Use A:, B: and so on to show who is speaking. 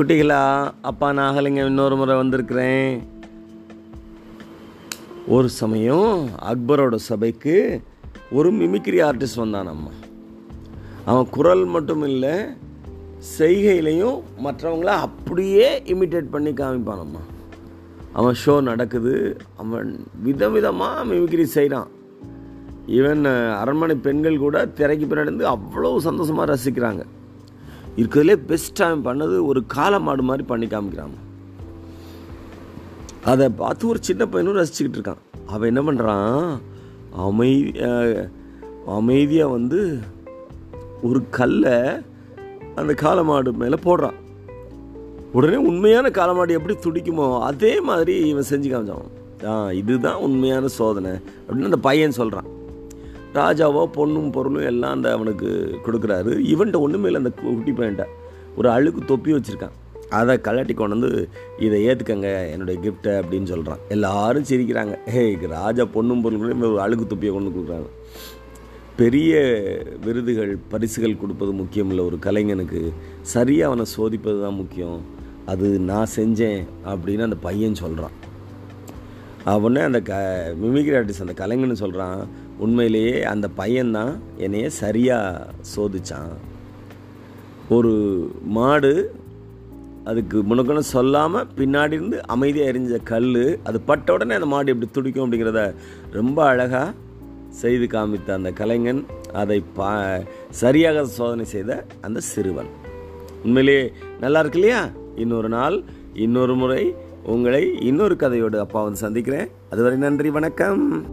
A: குட்டிகளா? அப்பா நாகலிங்க இன்னொரு முறை வந்திருக்கிறேன். ஒரு சமயம் அக்பரோட சபைக்கு ஒரு மிமிக்ரி ஆர்டிஸ்ட் வந்தானம்மா அவன் குரல் மட்டும் இல்லை செய்கையிலையும் மற்றவங்கள அப்படியே இமிட்டேட் பண்ணி காமிப்பானம்மா அவன் ஷோ நடக்குது அவன் விதவிதமாக மிமிக்ரி செய்கிறான் ஈவன் அரண்மனை பெண்கள் கூட திரைக்கு பின்னாடி இருந்து அவ்வளோ சந்தோஷமாக ரசிக்கிறாங்க. இருக்கிறதுலே பெஸ்ட்டாக அவன் பண்ணது ஒரு காளை மாடு மாதிரி பண்ணி காமிக்கிறான். அதை பார்த்து ஒரு சின்ன பையனும் ரசிச்சுக்கிட்டு இருக்கான். அவன் என்ன பண்ணுறான் அமைதி அமைதியாக வந்து ஒரு கல்லை அந்த காளை மாடு மேலே போடுறான். உடனே உண்மையான காளமாடு எப்படி துடிக்குமோ அதே மாதிரி இவன் செஞ்சு காமிச்சான். ஆ இதுதான் உண்மையான சோதனை அப்படின்னு அந்த பையன் சொல்கிறான் ராஜாவோ பொண்ணும் பொருளும் எல்லாம் அந்த அவனுக்கு கொடுக்குறாரு. இவன்ட்ட ஒன்றுமே இல்லை அந்த குட்டி பையன்ட்ட ஒரு அழுக்கு தொப்பி வச்சுருக்கான். அதை கலாட்டி கொண்டு வந்து இதை ஏற்றுக்கங்க என்னுடைய கிஃப்ட்டை அப்படின்னு சொல்கிறான் எல்லாரும் சிரிக்கிறாங்க. ஹே ராஜா பொண்ணும் பொருளும் ஒரு அழுக்கு தொப்பியை கொண்டு கொடுக்குறாங்க. பெரிய விருதுகள் பரிசுகள் கொடுப்பது முக்கியம் இல்லை. ஒரு கலைஞனுக்கு சரியாக அவனை சோதிப்பது தான் முக்கியம். அது நான் செஞ்சேன் அப்படின்னு அந்த பையன் சொல்கிறான் அவனே அந்த க மிமிக்ரி ஆர்டிஸ்ட் அந்த கலைஞன் சொல்கிறான் உண்மையிலேயே அந்த பையன்தான் என்னைய சரியாக சோதிச்சான். ஒரு மாடு அதுக்கு முனக்கணும் சொல்லாமல் பின்னாடி இருந்து அமைதியாக எரிஞ்ச கல் அது பட்ட உடனே அந்த மாடு எப்படி துடிக்கும் அப்படிங்கிறத ரொம்ப அழகாக செய்து காமித்த அந்த கலைஞன் அதை பா சரியாக சோதனை செய்த அந்த சிறுவன். உண்மையிலேயே நல்லா இருக்கு இல்லையா? இன்னொரு நாள் இன்னொரு முறை உங்களை இன்னொரு கதையோடு அப்பா வந்து சந்திக்கிறேன். அதுவரை நன்றி வணக்கம்.